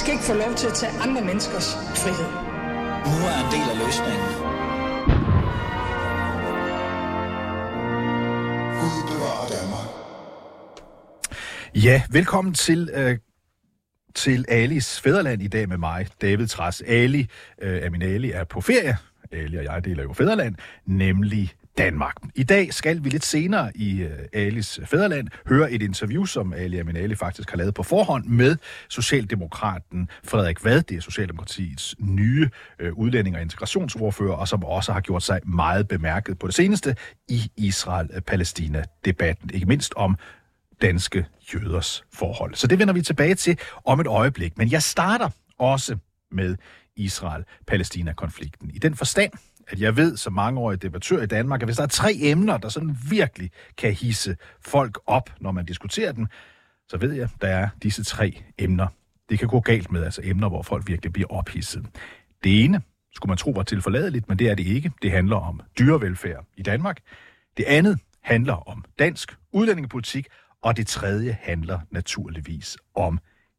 skal ikke få lov til at tage andre menneskers frihed. Nu er en del af løsningen. Gud bevarer Danmark. Ja, velkommen til, øh, til Alis Fæderland i dag med mig, David Træs. Ali, øh, Amin Ali er på ferie. Ali og jeg deler jo Fæderland, nemlig Danmark. I dag skal vi lidt senere i øh, Alis øh, Fæderland høre et interview, som Ali Aminali faktisk har lavet på forhånd med Socialdemokraten Frederik Vad. Det er Socialdemokratiets nye øh, udlænding- og integrationsordfører, og som også har gjort sig meget bemærket på det seneste i Israel-Palæstina-debatten. Ikke mindst om danske jøders forhold. Så det vender vi tilbage til om et øjeblik. Men jeg starter også med Israel-Palæstina-konflikten. I den forstand, at jeg ved som mangeårig debattør i Danmark, at hvis der er tre emner, der sådan virkelig kan hisse folk op, når man diskuterer dem, så ved jeg, der er disse tre emner. Det kan gå galt med, altså emner, hvor folk virkelig bliver ophidset. Det ene skulle man tro var tilforladeligt, men det er det ikke. Det handler om dyrevelfærd i Danmark. Det andet handler om dansk udlændingepolitik, og det tredje handler naturligvis om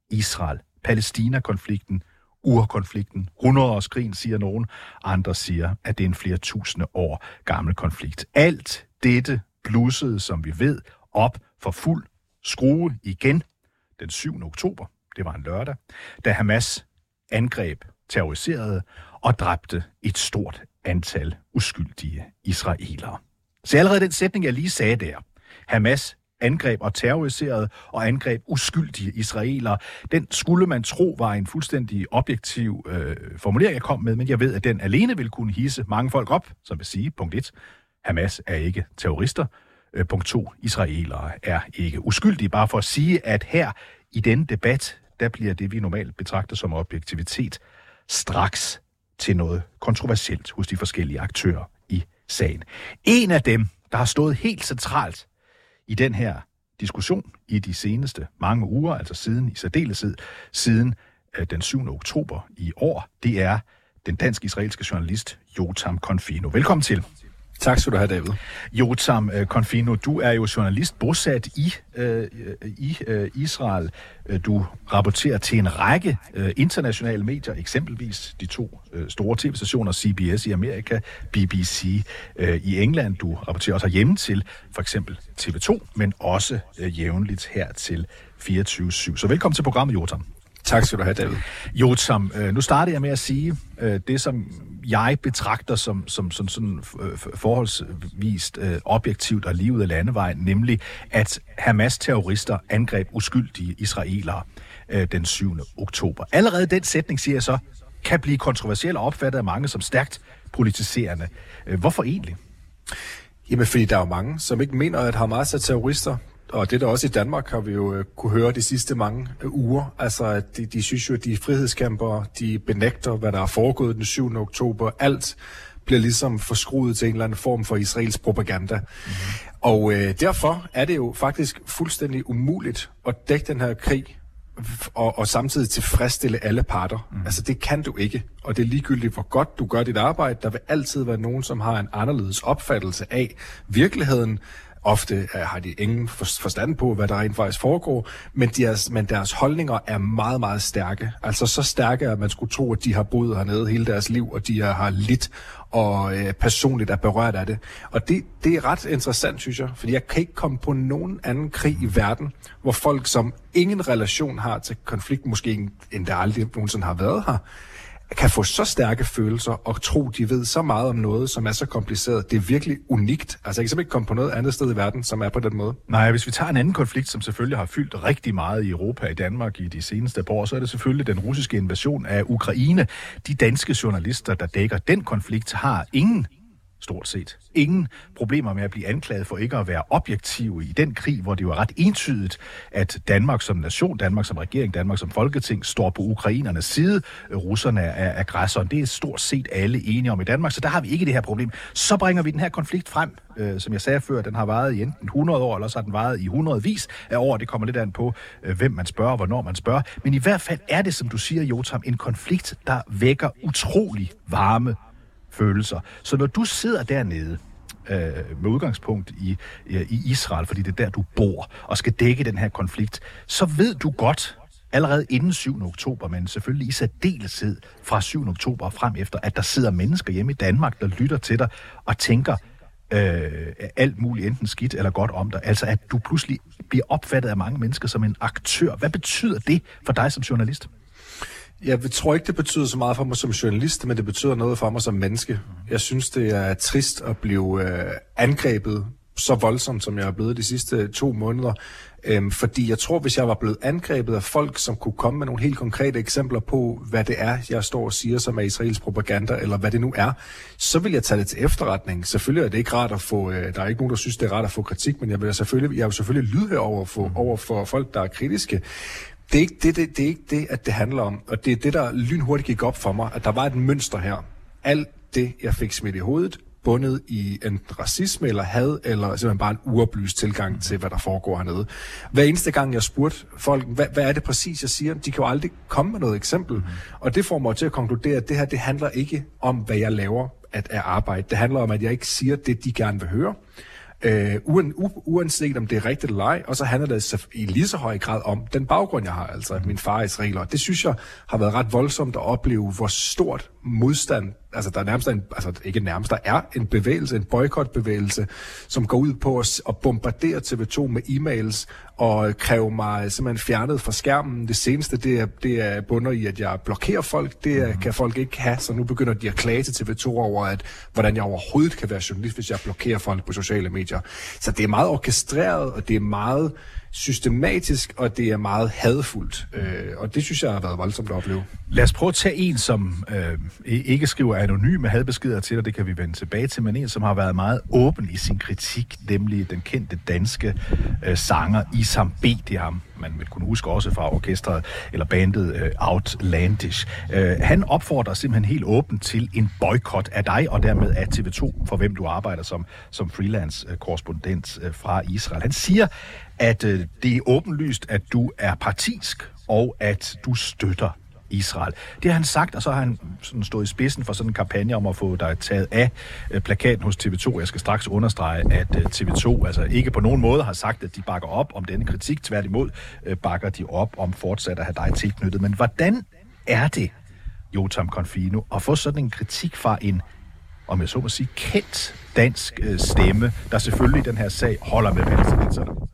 Israel-Palæstina-konflikten, urkonflikten, 100-årskrigen, siger nogen. Andre siger, at det er en flere tusinde år gammel konflikt. Alt dette blussede, som vi ved, op for fuld skrue igen den 7. oktober. Det var en lørdag, da Hamas angreb, terroriserede og dræbte et stort antal uskyldige israelere. Så allerede den sætning, jeg lige sagde der, Hamas angreb og terroriserede og angreb uskyldige israelere. Den skulle man tro var en fuldstændig objektiv øh, formulering, jeg kom med, men jeg ved, at den alene vil kunne hisse mange folk op, som vil sige, punkt 1, Hamas er ikke terrorister. Øh, punkt 2, israelere er ikke uskyldige. Bare for at sige, at her i denne debat, der bliver det, vi normalt betragter som objektivitet, straks til noget kontroversielt hos de forskellige aktører i sagen. En af dem, der har stået helt centralt i den her diskussion i de seneste mange uger, altså siden i særdeleshed, siden øh, den 7. oktober i år, det er den dansk-israelske journalist Jotam Konfino. Velkommen til. Tak skal du have, David. Jotam øh, Konfino, du er jo journalist bosat i, øh, i øh, Israel. Øh, du rapporterer til en række øh, internationale medier, eksempelvis de to øh, store tv-stationer, CBS i Amerika, BBC øh, i England. Du rapporterer også hjemme til for eksempel TV2, men også øh, jævnligt her til 24-7. Så velkommen til programmet, Jotam. Tak skal du have, David. Jotam, øh, nu starter jeg med at sige øh, det, som jeg betragter som, som, som sådan øh, forholdsvist øh, objektivt og lige ud af landevejen, nemlig at Hamas-terrorister angreb uskyldige israelere øh, den 7. oktober. Allerede den sætning, siger jeg så, kan blive kontroversiel og opfattet af mange som stærkt politiserende. Øh, hvorfor egentlig? Jamen, fordi der er jo mange, som ikke mener, at Hamas er terrorister. Og det er der også i Danmark, har vi jo øh, kunne høre de sidste mange øh, uger. Altså, at de, de synes jo, at de er frihedskæmpere, de benægter, hvad der er foregået den 7. oktober. Alt bliver ligesom forskruet til en eller anden form for israels propaganda. Mm-hmm. Og øh, derfor er det jo faktisk fuldstændig umuligt at dække den her krig og, og samtidig tilfredsstille alle parter. Mm. Altså det kan du ikke, og det er ligegyldigt, hvor godt du gør dit arbejde. Der vil altid være nogen, som har en anderledes opfattelse af virkeligheden, Ofte uh, har de ingen forstand på, hvad der rent faktisk foregår, men deres, men deres holdninger er meget, meget stærke. Altså så stærke, at man skulle tro, at de har boet hernede hele deres liv, og de har lidt og uh, personligt er berørt af det. Og det, det er ret interessant, synes jeg, fordi jeg kan ikke komme på nogen anden krig i verden, hvor folk, som ingen relation har til konflikt, måske endda aldrig nogensinde har været her, kan få så stærke følelser og tro, de ved så meget om noget, som er så kompliceret. Det er virkelig unikt. Altså, jeg kan simpelthen ikke komme på noget andet sted i verden, som er på den måde. Nej, hvis vi tager en anden konflikt, som selvfølgelig har fyldt rigtig meget i Europa og i Danmark i de seneste par år, så er det selvfølgelig den russiske invasion af Ukraine. De danske journalister, der dækker den konflikt, har ingen stort set. Ingen problemer med at blive anklaget for ikke at være objektiv i den krig, hvor det jo er ret entydigt, at Danmark som nation, Danmark som regering, Danmark som folketing står på ukrainernes side. Russerne er aggressoren. Det er stort set alle enige om i Danmark, så der har vi ikke det her problem. Så bringer vi den her konflikt frem, øh, som jeg sagde før, den har varet i enten 100 år, eller så har den varet i 100 vis af år. Det kommer lidt an på, øh, hvem man spørger, hvornår man spørger. Men i hvert fald er det, som du siger, Jotam, en konflikt, der vækker utrolig varme følelser. Så når du sidder dernede, øh, med udgangspunkt i, i Israel, fordi det er der, du bor, og skal dække den her konflikt, så ved du godt, allerede inden 7. oktober, men selvfølgelig i særdeleshed fra 7. oktober og frem efter, at der sidder mennesker hjemme i Danmark, der lytter til dig og tænker øh, alt muligt, enten skidt eller godt om dig. Altså at du pludselig bliver opfattet af mange mennesker som en aktør. Hvad betyder det for dig som journalist? Jeg tror ikke, det betyder så meget for mig som journalist, men det betyder noget for mig som menneske. Jeg synes, det er trist at blive øh, angrebet så voldsomt, som jeg er blevet de sidste to måneder. Øhm, fordi jeg tror, hvis jeg var blevet angrebet af folk, som kunne komme med nogle helt konkrete eksempler på, hvad det er, jeg står og siger, som er Israels propaganda, eller hvad det nu er, så vil jeg tage det til efterretning. Selvfølgelig er det ikke rart at få, øh, der er ikke nogen, der synes, det er rart at få kritik, men jeg vil selvfølgelig, jeg vil selvfølgelig lyde over for, over for folk, der er kritiske. Det er, ikke det, det, det er ikke det, at det handler om, og det er det, der lynhurtigt gik op for mig, at der var et mønster her. Alt det, jeg fik smidt i hovedet, bundet i en racisme eller had, eller simpelthen bare en uoplyst tilgang til, hvad der foregår hernede. Hver eneste gang, jeg spurgte folk, hvad, hvad er det præcis, jeg siger, de kan jo aldrig komme med noget eksempel. Mm. Og det får mig til at konkludere, at det her, det handler ikke om, hvad jeg laver at, at arbejde. Det handler om, at jeg ikke siger det, de gerne vil høre. Øh, uen, u, uanset om det er rigtigt eller ej, og så handler det i lige så høj grad om den baggrund, jeg har, altså at min far er israeler. Det synes jeg har været ret voldsomt at opleve, hvor stort modstand altså der er nærmest en, altså ikke nærmest, der er en bevægelse, en boykotbevægelse, som går ud på at, at bombardere TV2 med e-mails og kræve mig simpelthen fjernet fra skærmen. Det seneste, det er, det er bunder i, at jeg blokerer folk. Det er, kan folk ikke have, så nu begynder de at klage til TV2 over, at hvordan jeg overhovedet kan være journalist, hvis jeg blokerer folk på sociale medier. Så det er meget orkestreret, og det er meget systematisk, og det er meget hadfuldt. Øh, og det synes jeg har været voldsomt at opleve. Lad os prøve at tage en, som øh, ikke skriver anonyme hadbeskeder til og det kan vi vende tilbage til, men en, som har været meget åben i sin kritik, nemlig den kendte danske øh, sanger Isam B. Det har man vil kunne huske også fra orkestret eller bandet øh, Outlandish. Øh, han opfordrer simpelthen helt åbent til en boykot af dig og dermed af TV2, for hvem du arbejder som, som freelance-korrespondent øh, fra Israel. Han siger, at øh, det er åbenlyst, at du er partisk og at du støtter Israel. Det har han sagt, og så har han sådan stået i spidsen for sådan en kampagne om at få dig taget af øh, plakaten hos TV2. Jeg skal straks understrege, at øh, TV2 altså ikke på nogen måde har sagt, at de bakker op om denne kritik. Tværtimod øh, bakker de op om fortsat at have dig tilknyttet. Men hvordan er det, Jotam Confino, at få sådan en kritik fra en om jeg så må sige, kendt dansk øh, stemme, der selvfølgelig i den her sag holder med palæstinenserne?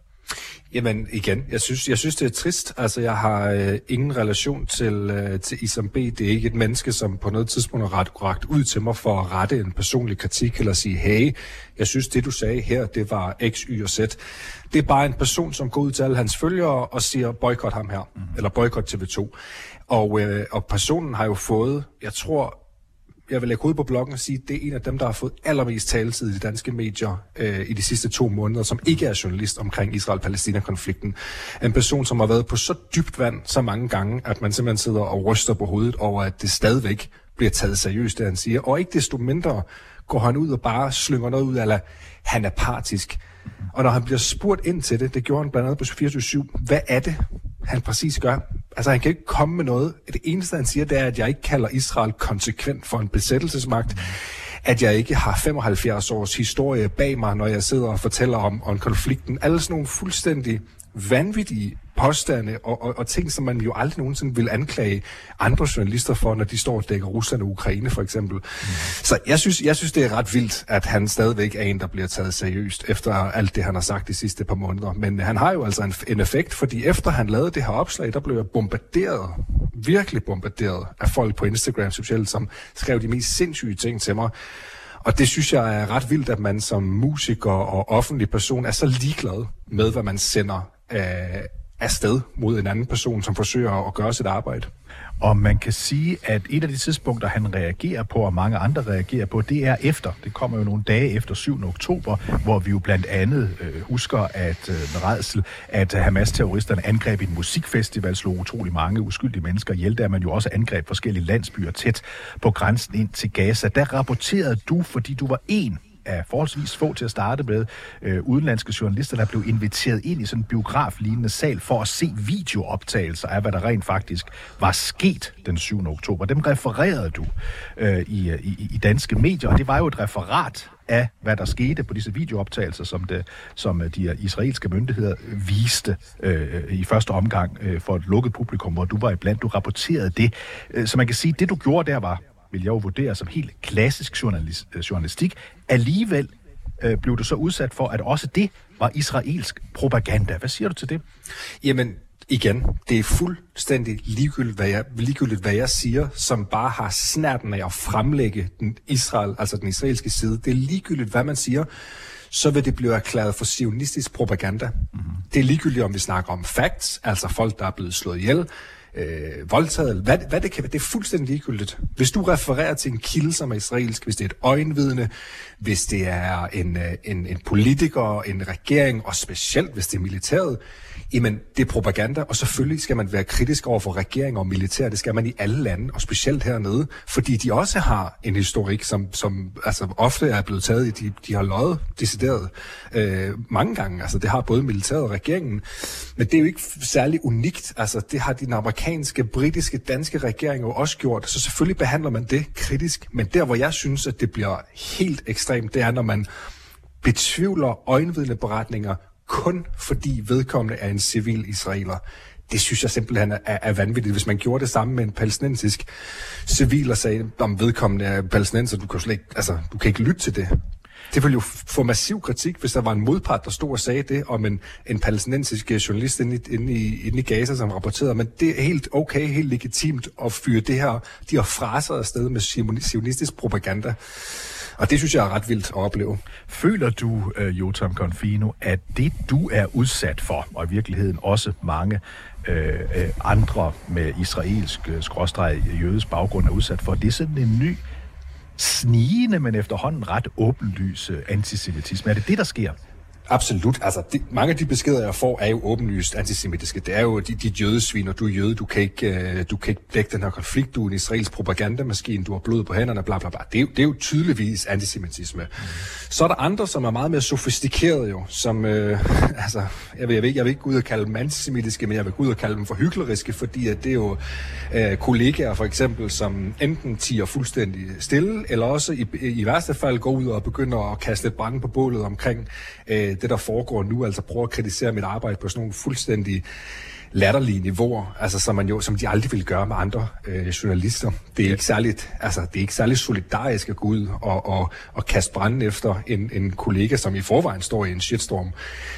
Jamen igen, jeg synes, jeg synes det er trist. Altså, jeg har øh, ingen relation til, øh, til Isam B. Det er ikke et menneske, som på noget tidspunkt har ret, ragt ud til mig for at rette en personlig kritik eller sige, hey, jeg synes det du sagde her, det var X, Y og Z. Det er bare en person, som går ud til alle hans følgere og siger, boykot ham her, mm. eller boykot TV2. Og, øh, og personen har jo fået, jeg tror, jeg vil lægge hovedet på bloggen og sige, at det er en af dem, der har fået allermest taletid i de danske medier øh, i de sidste to måneder, som ikke er journalist omkring Israel-Palæstina-konflikten. En person, som har været på så dybt vand så mange gange, at man simpelthen sidder og ryster på hovedet over, at det stadigvæk bliver taget seriøst, det han siger. Og ikke desto mindre går han ud og bare slynger noget ud, eller han er partisk. Og når han bliver spurgt ind til det, det gjorde han blandt andet på 24 hvad er det, han præcis gør? Altså, han kan ikke komme med noget. Det eneste, han siger, det er, at jeg ikke kalder Israel konsekvent for en besættelsesmagt. At jeg ikke har 75 års historie bag mig, når jeg sidder og fortæller om, om konflikten. Alle sådan nogle fuldstændig vanvittige påstande og, og, og ting, som man jo aldrig nogensinde vil anklage andre journalister for, når de står og dækker Rusland og Ukraine for eksempel. Mm. Så jeg synes, jeg synes, det er ret vildt, at han stadigvæk er en, der bliver taget seriøst efter alt det, han har sagt de sidste par måneder. Men han har jo altså en, en effekt, fordi efter han lavede det her opslag, der blev jeg bombarderet, virkelig bombarderet af folk på Instagram specielt, som skrev de mest sindssyge ting til mig. Og det synes jeg er ret vildt, at man som musiker og offentlig person er så ligeglad med, hvad man sender af, afsted mod en anden person, som forsøger at gøre sit arbejde. Og man kan sige, at et af de tidspunkter, han reagerer på, og mange andre reagerer på, det er efter. Det kommer jo nogle dage efter 7. oktober, hvor vi jo blandt andet øh, husker, at øh, med redsel, at Hamas-terroristerne angreb en musikfestival, slog utrolig mange uskyldige mennesker ihjel, der man jo også angreb forskellige landsbyer tæt på grænsen ind til Gaza. Der rapporterede du, fordi du var en af forholdsvis få til at starte med øh, udenlandske journalister, der blev inviteret ind i sådan en biograflignende sal for at se videooptagelser af, hvad der rent faktisk var sket den 7. oktober. Dem refererede du øh, i, i, i danske medier, og det var jo et referat af, hvad der skete på disse videooptagelser, som, det, som øh, de israelske myndigheder viste øh, i første omgang øh, for et lukket publikum, hvor du var iblandt. Du rapporterede det. Øh, så man kan sige, at det du gjorde der var, vil jeg jo vurdere som helt klassisk øh, journalistik. Alligevel øh, blev du så udsat for, at også det var israelsk propaganda. Hvad siger du til det? Jamen, igen, det er fuldstændig ligegyldigt hvad, jeg, ligegyldigt, hvad jeg siger, som bare har snærten af at fremlægge den, Israel, altså den israelske side. Det er ligegyldigt, hvad man siger, så vil det blive erklæret for sionistisk propaganda. Mm-hmm. Det er ligegyldigt, om vi snakker om facts, altså folk, der er blevet slået ihjel, øh, voldtaget, hvad, hvad det kan være, det er fuldstændig ligegyldigt. Hvis du refererer til en kilde, som er israelsk, hvis det er et øjenvidne, hvis det er en, øh, en, en politiker, en regering, og specielt hvis det er militæret, jamen det er propaganda, og selvfølgelig skal man være kritisk over for regeringer og militær, det skal man i alle lande, og specielt hernede, fordi de også har en historik, som, som altså, ofte er blevet taget i, de, de har løjet decideret øh, mange gange, altså det har både militæret og regeringen, men det er jo ikke særlig unikt, altså det har de amerikanske, britiske, danske regering jo også gjort, så selvfølgelig behandler man det kritisk, men der hvor jeg synes, at det bliver helt ekstremt, det er når man betvivler øjenvidneberetninger kun fordi vedkommende er en civil israeler. Det synes jeg simpelthen er, er vanvittigt. Hvis man gjorde det samme med en palæstinensisk civil og sagde, om vedkommende er palæstinenser, du kan, slet ikke, altså, du kan ikke lytte til det. Det ville jo få massiv kritik, hvis der var en modpart, der stod og sagde det om en, en palæstinensisk øh, journalist inde i, inde, i, inde i Gaza, som rapporterede. Men det er helt okay, helt legitimt at fyre det her, de har fraser afsted med sionistisk propaganda. Og det synes jeg er ret vildt at opleve. Føler du, uh, Jotam Confino, at det du er udsat for, og i virkeligheden også mange uh, andre med israelsk uh, skråstreg jødisk baggrund er udsat for, det er sådan en ny snigende, men efterhånden ret åbenlyse antisemitisme. Er det det, der sker? Absolut. Altså, de, mange af de beskeder, jeg får, er jo åbenlyst antisemitiske. Det er jo de, de jødesvin, og du er jøde, du kan, ikke, uh, du kan ikke dække den her konflikt, du er en israelsk propagandamaskine, du har blod på hænderne, bla bla bla. Det er, jo, det er jo tydeligvis antisemitisme. Mm. Så er der andre, som er meget mere sofistikerede jo, som, uh, altså, jeg vil, jeg, vil ikke, jeg vil ikke gå ud og kalde dem antisemitiske, men jeg vil gå ud og kalde dem for hykleriske, fordi at det er jo uh, kollegaer for eksempel, som enten tiger fuldstændig stille, eller også i, i værste fald går ud og begynder at kaste et brand på bålet omkring uh, det, der foregår nu, altså prøve at kritisere mit arbejde på sådan nogle fuldstændig latterlige niveauer, altså som, man jo, som de aldrig ville gøre med andre øh, journalister. Det er, ja. ikke særligt, altså, det er ikke særlig solidarisk at gå ud og, og, og kaste branden efter en, en kollega, som i forvejen står i en shitstorm.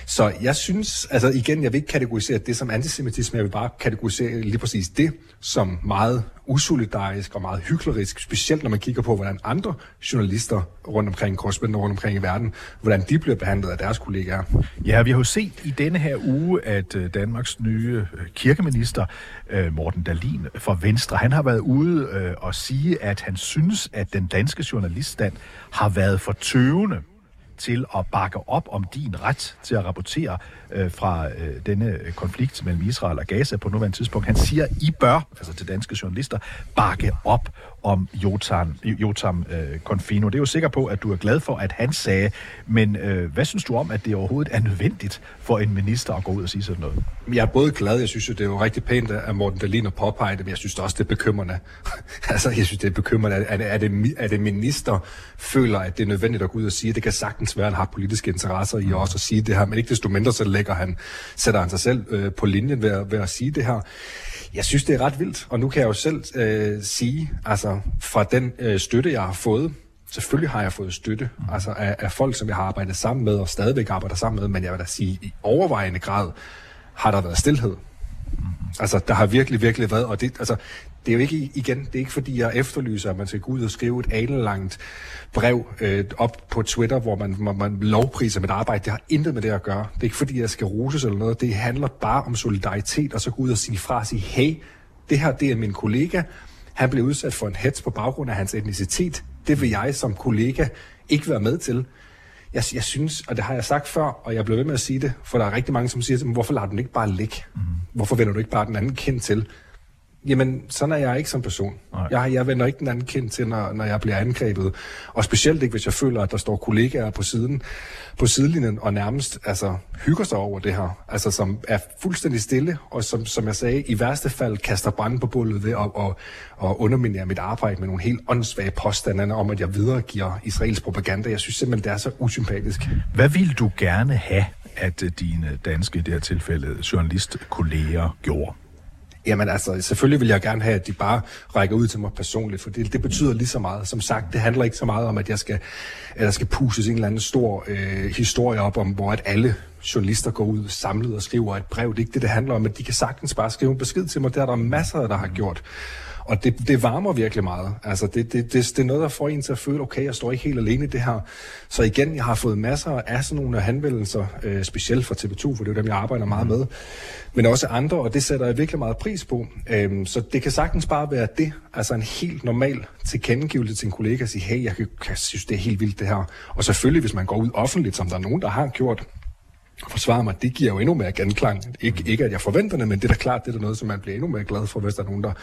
Så jeg synes, altså igen, jeg vil ikke kategorisere det som antisemitisme, jeg vil bare kategorisere lige præcis det som meget usolidarisk og meget hyklerisk, specielt når man kigger på, hvordan andre journalister rundt omkring, korrespondenter rundt omkring i verden, hvordan de bliver behandlet af deres kollegaer. Ja, vi har jo set i denne her uge, at øh, Danmarks nye øh, kirkeminister, øh, Morten Dalin fra Venstre, han har været ude og sige, at han synes, at den danske journaliststand har været for tøvende til at bakke op om din ret til at rapportere øh, fra øh, denne øh, konflikt mellem Israel og Gaza på nuværende tidspunkt. Han siger, I bør, altså til danske journalister, bakke op om Jotam, Jotam øh, Confino. Det er jo sikker på, at du er glad for, at han sagde, men øh, hvad synes du om, at det overhovedet er nødvendigt for en minister at gå ud og sige sådan noget? Jeg er både glad, jeg synes jo, det er jo rigtig pænt at Morten Dahlin har påpeget det, men jeg synes det også, det er bekymrende. altså, jeg synes, det er bekymrende, at, at, det, at en minister føler, at det er nødvendigt at gå ud og sige, at det kan sagtens være, at han har politiske interesser i også at sige det her, men ikke desto mindre, så lægger han, sætter han sig selv øh, på linjen ved, ved at sige det her. Jeg synes, det er ret vildt, og nu kan jeg jo selv øh, sige, altså fra den øh, støtte, jeg har fået, selvfølgelig har jeg fået støtte, mm. altså af, af folk, som jeg har arbejdet sammen med, og stadigvæk arbejder sammen med, men jeg vil da sige, i overvejende grad har der været stillhed. Mm. Altså, der har virkelig, virkelig været, og det, altså, det er jo ikke, igen, det er ikke fordi, jeg efterlyser, at man skal gå ud og skrive et anelangt brev øh, op på Twitter, hvor man, man, man lovpriser mit arbejde. Det har intet med det at gøre. Det er ikke fordi, jeg skal roses eller noget. Det handler bare om solidaritet, og så gå ud og sige fra og sige, hey, det her, det er min kollega. Han blev udsat for en hets på baggrund af hans etnicitet. Det vil jeg som kollega ikke være med til. Jeg, jeg synes, og det har jeg sagt før, og jeg bliver ved med at sige det, for der er rigtig mange, som siger, hvorfor lader du den ikke bare ligge? Mm. Hvorfor vender du ikke bare den anden kendt til? Jamen, sådan er jeg ikke som person. Jeg, jeg vender ikke den anden kendt til, når, når jeg bliver angrebet. Og specielt ikke, hvis jeg føler, at der står kollegaer på siden, på sidelinjen og nærmest altså, hygger sig over det her. Altså, som er fuldstændig stille, og som, som jeg sagde, i værste fald kaster branden på bullet ved at og, og underminere mit arbejde med nogle helt åndssvage påstande om, at jeg videregiver israelsk propaganda. Jeg synes simpelthen, det er så usympatisk. Hvad vil du gerne have, at øh, dine danske, i det her tilfælde, journalistkolleger gjorde? Jamen altså, selvfølgelig vil jeg gerne have, at de bare rækker ud til mig personligt, for det, det betyder lige så meget. Som sagt, det handler ikke så meget om, at jeg skal, at der skal pushes en eller anden stor øh, historie op om, hvor at alle journalister går ud samlet og skriver et brev. Det er ikke det, det handler om, at de kan sagtens bare skrive en besked til mig. Det er der masser, der har gjort. Og det, det varmer virkelig meget. Altså, det, det, det, det er noget, der får en til at føle, okay, jeg står ikke helt alene i det her. Så igen, jeg har fået masser af sådan nogle henvendelser, øh, specielt fra TV2, for det er dem, jeg arbejder meget med, men også andre, og det sætter jeg virkelig meget pris på. Øhm, så det kan sagtens bare være det, altså en helt normal tilkendegivelse til en kollega, at sige, hey, jeg, kan, jeg synes, det er helt vildt det her. Og selvfølgelig, hvis man går ud offentligt, som der er nogen, der har gjort, at forsvare mig, det giver jo endnu mere genklang. Ik- ikke at jeg forventer det, men det er da klart, det er noget, som man bliver endnu mere glad for, hvis der er nogen, der,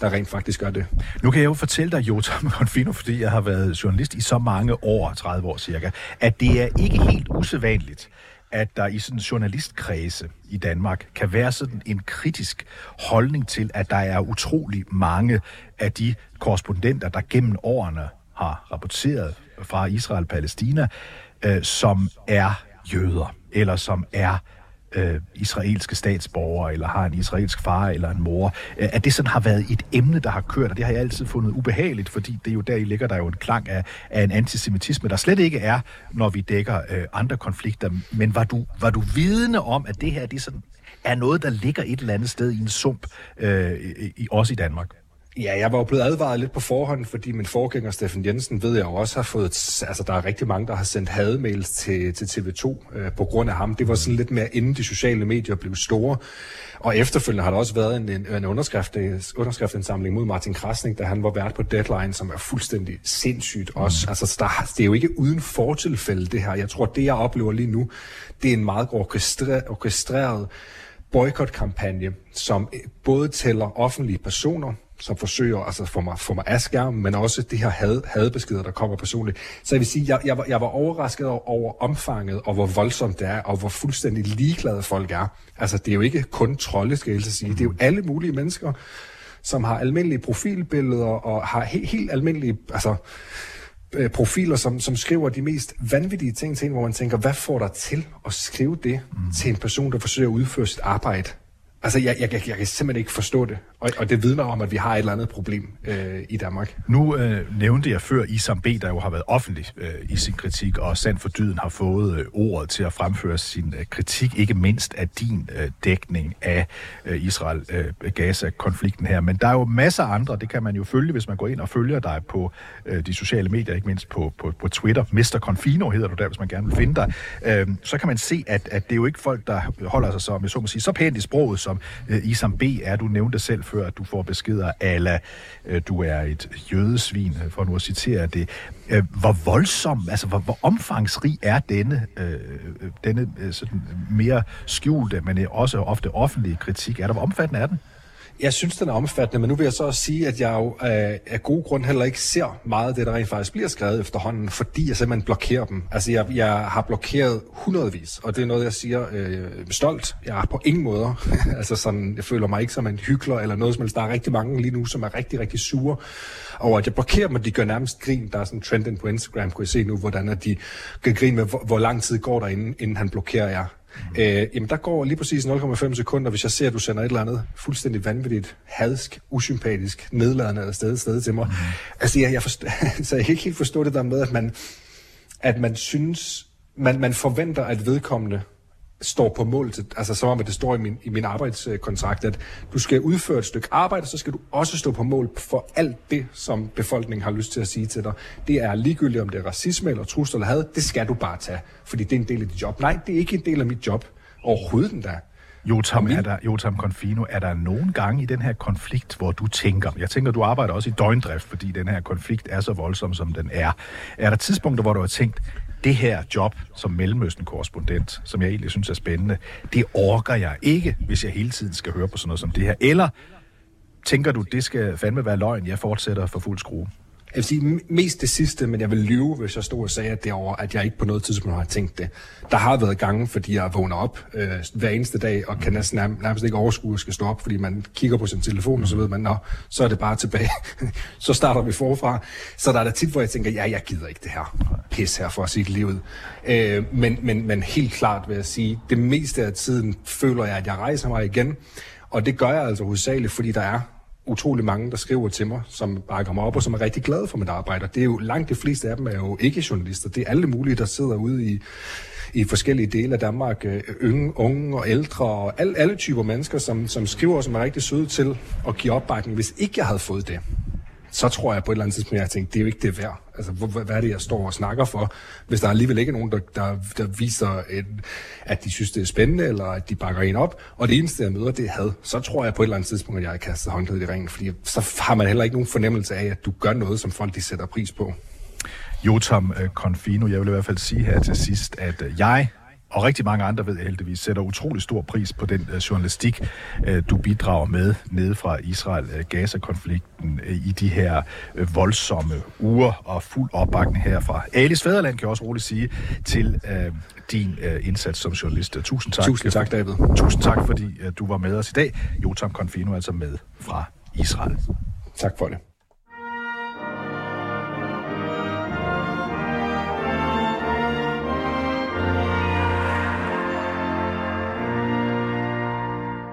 der rent faktisk gør det. Nu kan jeg jo fortælle dig, Jotam Confino, fordi jeg har været journalist i så mange år, 30 år cirka, at det er ikke helt usædvanligt, at der i sådan en journalistkredse i Danmark kan være sådan en kritisk holdning til, at der er utrolig mange af de korrespondenter, der gennem årene har rapporteret fra Israel-Palæstina, øh, som er jøder, eller som er øh, israelske statsborgere, eller har en israelsk far eller en mor, øh, at det sådan har været et emne, der har kørt, og det har jeg altid fundet ubehageligt, fordi det er jo der i ligger der jo en klang af, af en antisemitisme, der slet ikke er, når vi dækker øh, andre konflikter. Men var du, var du vidne om, at det her det sådan, er noget, der ligger et eller andet sted i en sump, øh, i, også i Danmark? Ja, jeg var jo blevet advaret lidt på forhånd, fordi min forgænger Steffen Jensen ved jeg jo også har fået, altså der er rigtig mange, der har sendt hademails til, til TV2 øh, på grund af ham. Det var sådan lidt mere inden de sociale medier blev store. Og efterfølgende har der også været en, en, en underskrift, underskriftindsamling mod Martin Krasnik, da han var vært på Deadline, som er fuldstændig sindssygt også. Mm. Altså, der, det er jo ikke uden fortilfælde, det her. Jeg tror, det jeg oplever lige nu, det er en meget orkestreret, orkestreret boykotkampagne, som både tæller offentlige personer, som forsøger altså få mig, få mig af skærmen, men også det her had, hadbeskeder, der kommer personligt. Så jeg vil sige, jeg, jeg, var, jeg var overrasket over omfanget, og hvor voldsomt det er, og hvor fuldstændig ligeglade folk er. Altså, det er jo ikke kun trolde, skal jeg sige. Det er jo alle mulige mennesker, som har almindelige profilbilleder, og har he, helt almindelige, altså, øh, profiler, som, som skriver de mest vanvittige ting til en, hvor man tænker, hvad får dig til at skrive det mm. til en person, der forsøger at udføre sit arbejde? Altså, jeg, jeg, jeg, jeg kan simpelthen ikke forstå det. Og, og det vidner om, at vi har et eller andet problem øh, i Danmark. Nu øh, nævnte jeg før Isam B., der jo har været offentlig øh, i sin kritik, og Sand for Dyden har fået øh, ordet til at fremføre sin øh, kritik, ikke mindst af din øh, dækning af øh, Israel-Gaza-konflikten øh, her. Men der er jo masser af andre, det kan man jo følge, hvis man går ind og følger dig på øh, de sociale medier, ikke mindst på, på, på Twitter. Mr. Confino hedder du der, hvis man gerne vil finde dig. Øh, så kan man se, at, at det er jo ikke folk, der holder sig så, med så må sige, så pænt i sproget, som øh, Isam B. er. Du nævnte selv før, før du får beskeder ala, øh, du er et jødesvin, øh, for nu at citere det. Øh, hvor voldsom, altså hvor, hvor omfangsrig er denne, øh, denne sådan mere skjulte, men også ofte offentlige kritik? Er der, hvor omfattende er den? Jeg synes, den er omfattende, men nu vil jeg så også sige, at jeg jo øh, af gode grund heller ikke ser meget af det, der rent faktisk bliver skrevet efterhånden, fordi jeg simpelthen blokerer dem. Altså, jeg, jeg har blokeret hundredvis, og det er noget, jeg siger øh, stolt. Jeg er på ingen måder, altså sådan, jeg føler mig ikke som en hyggelig eller noget som helst. Der er rigtig mange lige nu, som er rigtig, rigtig sure over, at jeg blokerer dem, og de gør nærmest grin. Der er sådan en trend på Instagram, kunne I se nu, hvordan at de gør grin med, hvor, hvor lang tid går der, inden, inden han blokerer jer. Øh, jamen der går lige præcis 0,5 sekunder, hvis jeg ser, at du sender et eller andet fuldstændig vanvittigt, hadsk, usympatisk, nedladende eller sted, sted til mig. Mm. Altså jeg, jeg, forstår, så jeg kan ikke helt forstå det der med, at man, at man synes, man, man forventer, at vedkommende står på mål til, altså som om, at det står i min, i min arbejdskontrakt, at du skal udføre et stykke arbejde, så skal du også stå på mål for alt det, som befolkningen har lyst til at sige til dig. Det er ligegyldigt, om det er racisme eller trusler eller had, det skal du bare tage, fordi det er en del af dit job. Nej, det er ikke en del af mit job. Overhovedet den der. Jotam, min... er der, Jotam Confino, er der nogen gange i den her konflikt, hvor du tænker, jeg tænker, du arbejder også i døgndrift, fordi den her konflikt er så voldsom, som den er. Er der tidspunkter, hvor du har tænkt, det her job som Mellemøsten-korrespondent, som jeg egentlig synes er spændende, det orker jeg ikke, hvis jeg hele tiden skal høre på sådan noget som det her. Eller tænker du, det skal fandme være løgn, jeg fortsætter for fuld skrue? Jeg vil sige mest det sidste, men jeg vil lyve, hvis jeg stod og sagde at over, at jeg ikke på noget tidspunkt har tænkt det. Der har været gange, fordi jeg vågner op øh, hver eneste dag, og kan næsten nærmest, nærmest ikke overskue at skal stå op, fordi man kigger på sin telefon, og så ved man, nå, så er det bare tilbage. så starter vi forfra. Så der er der tit, hvor jeg tænker, ja, jeg gider ikke det her pis her for at sige livet. Øh, men, men, men helt klart vil jeg sige, det meste af tiden føler jeg, at jeg rejser mig igen, og det gør jeg altså hovedsageligt, fordi der er utrolig mange, der skriver til mig, som bakker mig op, og som er rigtig glade for mit arbejde. Det er jo langt de fleste af dem er jo ikke journalister. Det er alle mulige, der sidder ude i, i forskellige dele af Danmark. Øh, unge, unge og ældre og alle, alle typer mennesker, som, som skriver, som er rigtig søde til at give opbakning. Hvis ikke jeg havde fået det, så tror jeg på et eller andet tidspunkt, at jeg tænkte, det er jo ikke det værd. Altså, hvad er det, jeg står og snakker for? Hvis der alligevel ikke er nogen, der, der, der viser, et, at de synes, det er spændende, eller at de bakker en op, og det eneste, jeg møder, det er had, så tror jeg på et eller andet tidspunkt, at jeg har kastet håndklædet i ringen, fordi så har man heller ikke nogen fornemmelse af, at du gør noget, som folk de sætter pris på. Jotam øh, Confino, jeg vil i hvert fald sige her til sidst, at øh, jeg og rigtig mange andre ved heldigvis, sætter utrolig stor pris på den uh, journalistik, uh, du bidrager med nede fra Israel-Gaza-konflikten uh, i de her voldsomme uger og fuld opbakning her fra Alice Fæderland, kan jeg også roligt sige, til uh, din uh, indsats som journalist. Tusind tak. Tusind tak, David. Tusind tak, fordi uh, du var med os i dag. Jotam Confino altså med fra Israel. Tak for det.